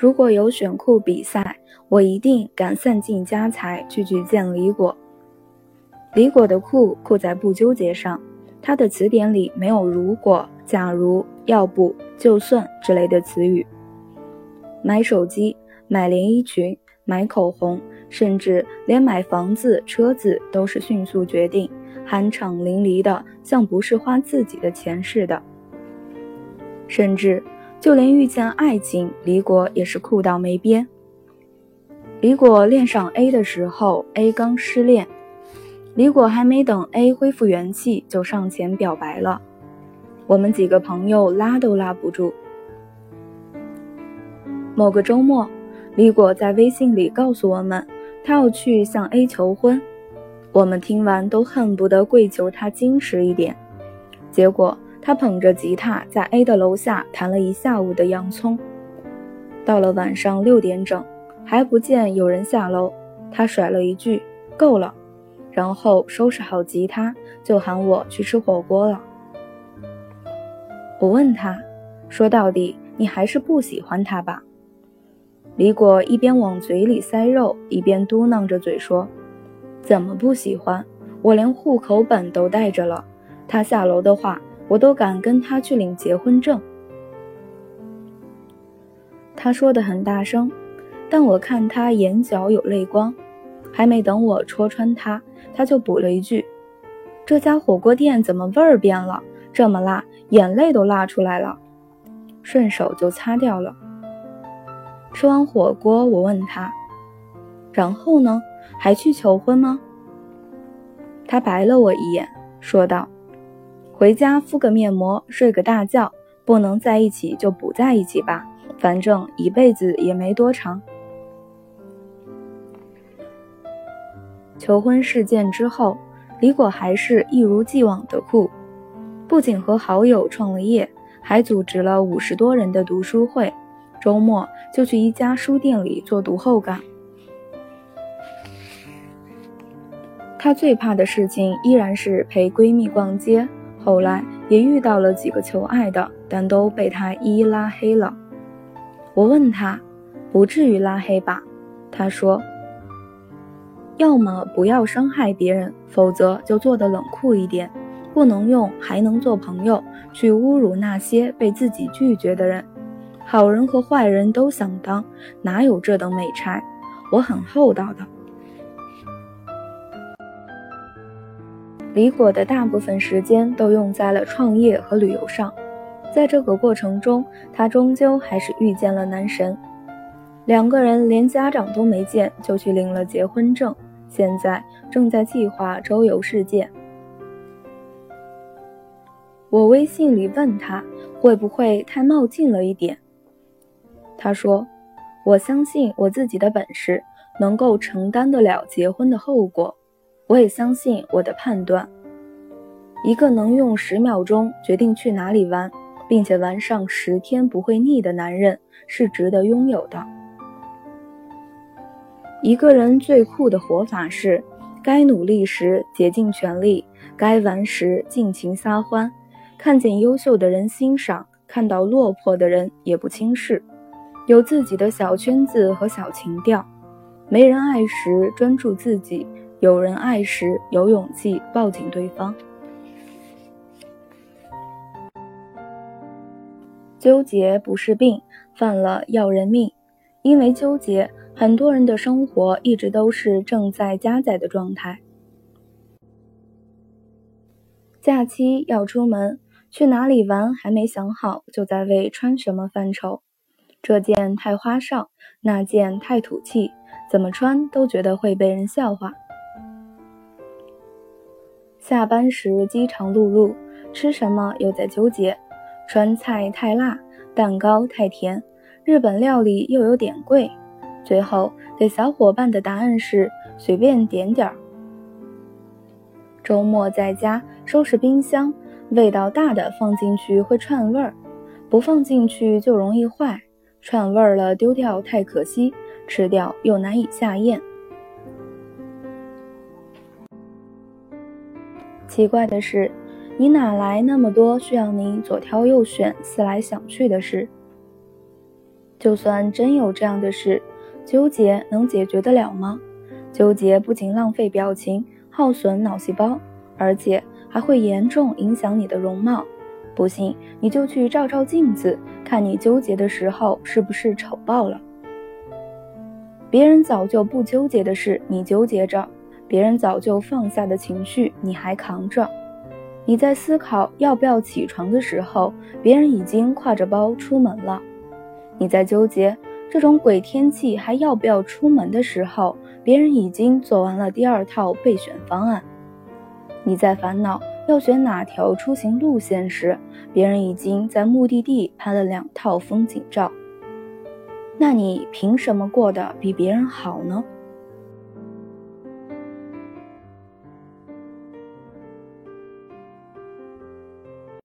如果有选库比赛，我一定敢散尽家财去举荐李果。李果的库库在不纠结上，他的词典里没有如果、假如、要不、就算之类的词语。买手机、买连衣裙、买口红，甚至连买房子、车子都是迅速决定，酣畅淋漓的，像不是花自己的钱似的。甚至就连遇见爱情，李果也是酷到没边。李果恋上 A 的时候，A 刚失恋。李果还没等 A 恢复元气，就上前表白了。我们几个朋友拉都拉不住。某个周末，李果在微信里告诉我们，他要去向 A 求婚。我们听完都恨不得跪求他矜持一点。结果他捧着吉他在 A 的楼下弹了一下午的洋葱。到了晚上六点整，还不见有人下楼，他甩了一句：“够了。”然后收拾好吉他，就喊我去吃火锅了。我问他，说到底你还是不喜欢他吧？李果一边往嘴里塞肉，一边嘟囔着嘴说：“怎么不喜欢？我连户口本都带着了。他下楼的话，我都敢跟他去领结婚证。”他说的很大声，但我看他眼角有泪光。还没等我戳穿他，他就补了一句：“这家火锅店怎么味儿变了？这么辣，眼泪都辣出来了。”顺手就擦掉了。吃完火锅，我问他：“然后呢？还去求婚吗？”他白了我一眼，说道：“回家敷个面膜，睡个大觉，不能在一起就不在一起吧，反正一辈子也没多长。”求婚事件之后，李果还是一如既往的酷，不仅和好友创了业，还组织了五十多人的读书会，周末就去一家书店里做读后感。她最怕的事情依然是陪闺蜜逛街，后来也遇到了几个求爱的，但都被他一一拉黑了。我问他，不至于拉黑吧？他说。要么不要伤害别人，否则就做得冷酷一点。不能用还能做朋友去侮辱那些被自己拒绝的人。好人和坏人都想当，哪有这等美差？我很厚道的。李果的大部分时间都用在了创业和旅游上，在这个过程中，他终究还是遇见了男神。两个人连家长都没见，就去领了结婚证。现在正在计划周游世界。我微信里问他会不会太冒进了一点，他说：“我相信我自己的本事，能够承担得了结婚的后果。我也相信我的判断。一个能用十秒钟决定去哪里玩，并且玩上十天不会腻的男人，是值得拥有的。”一个人最酷的活法是：该努力时竭尽全力，该玩时尽情撒欢。看见优秀的人欣赏，看到落魄的人也不轻视。有自己的小圈子和小情调。没人爱时专注自己，有人爱时有勇气抱紧对方。纠结不是病，犯了要人命。因为纠结。很多人的生活一直都是正在加载的状态。假期要出门，去哪里玩还没想好，就在为穿什么犯愁。这件太花哨，那件太土气，怎么穿都觉得会被人笑话。下班时饥肠辘辘，吃什么又在纠结。川菜太辣，蛋糕太甜，日本料理又有点贵。最后给小伙伴的答案是随便点点儿。周末在家收拾冰箱，味道大的放进去会串味儿，不放进去就容易坏。串味儿了丢掉太可惜，吃掉又难以下咽。奇怪的是，你哪来那么多需要你左挑右选、思来想去的事？就算真有这样的事，纠结能解决得了吗？纠结不仅浪费表情、耗损脑细胞，而且还会严重影响你的容貌。不信，你就去照照镜子，看你纠结的时候是不是丑爆了。别人早就不纠结的事，你纠结着；别人早就放下的情绪，你还扛着。你在思考要不要起床的时候，别人已经挎着包出门了；你在纠结这种鬼天气还要不要出门的时候，别人已经做完了第二套备选方案；你在烦恼要选哪条出行路线时，别人已经在目的地拍了两套风景照。那你凭什么过得比别人好呢？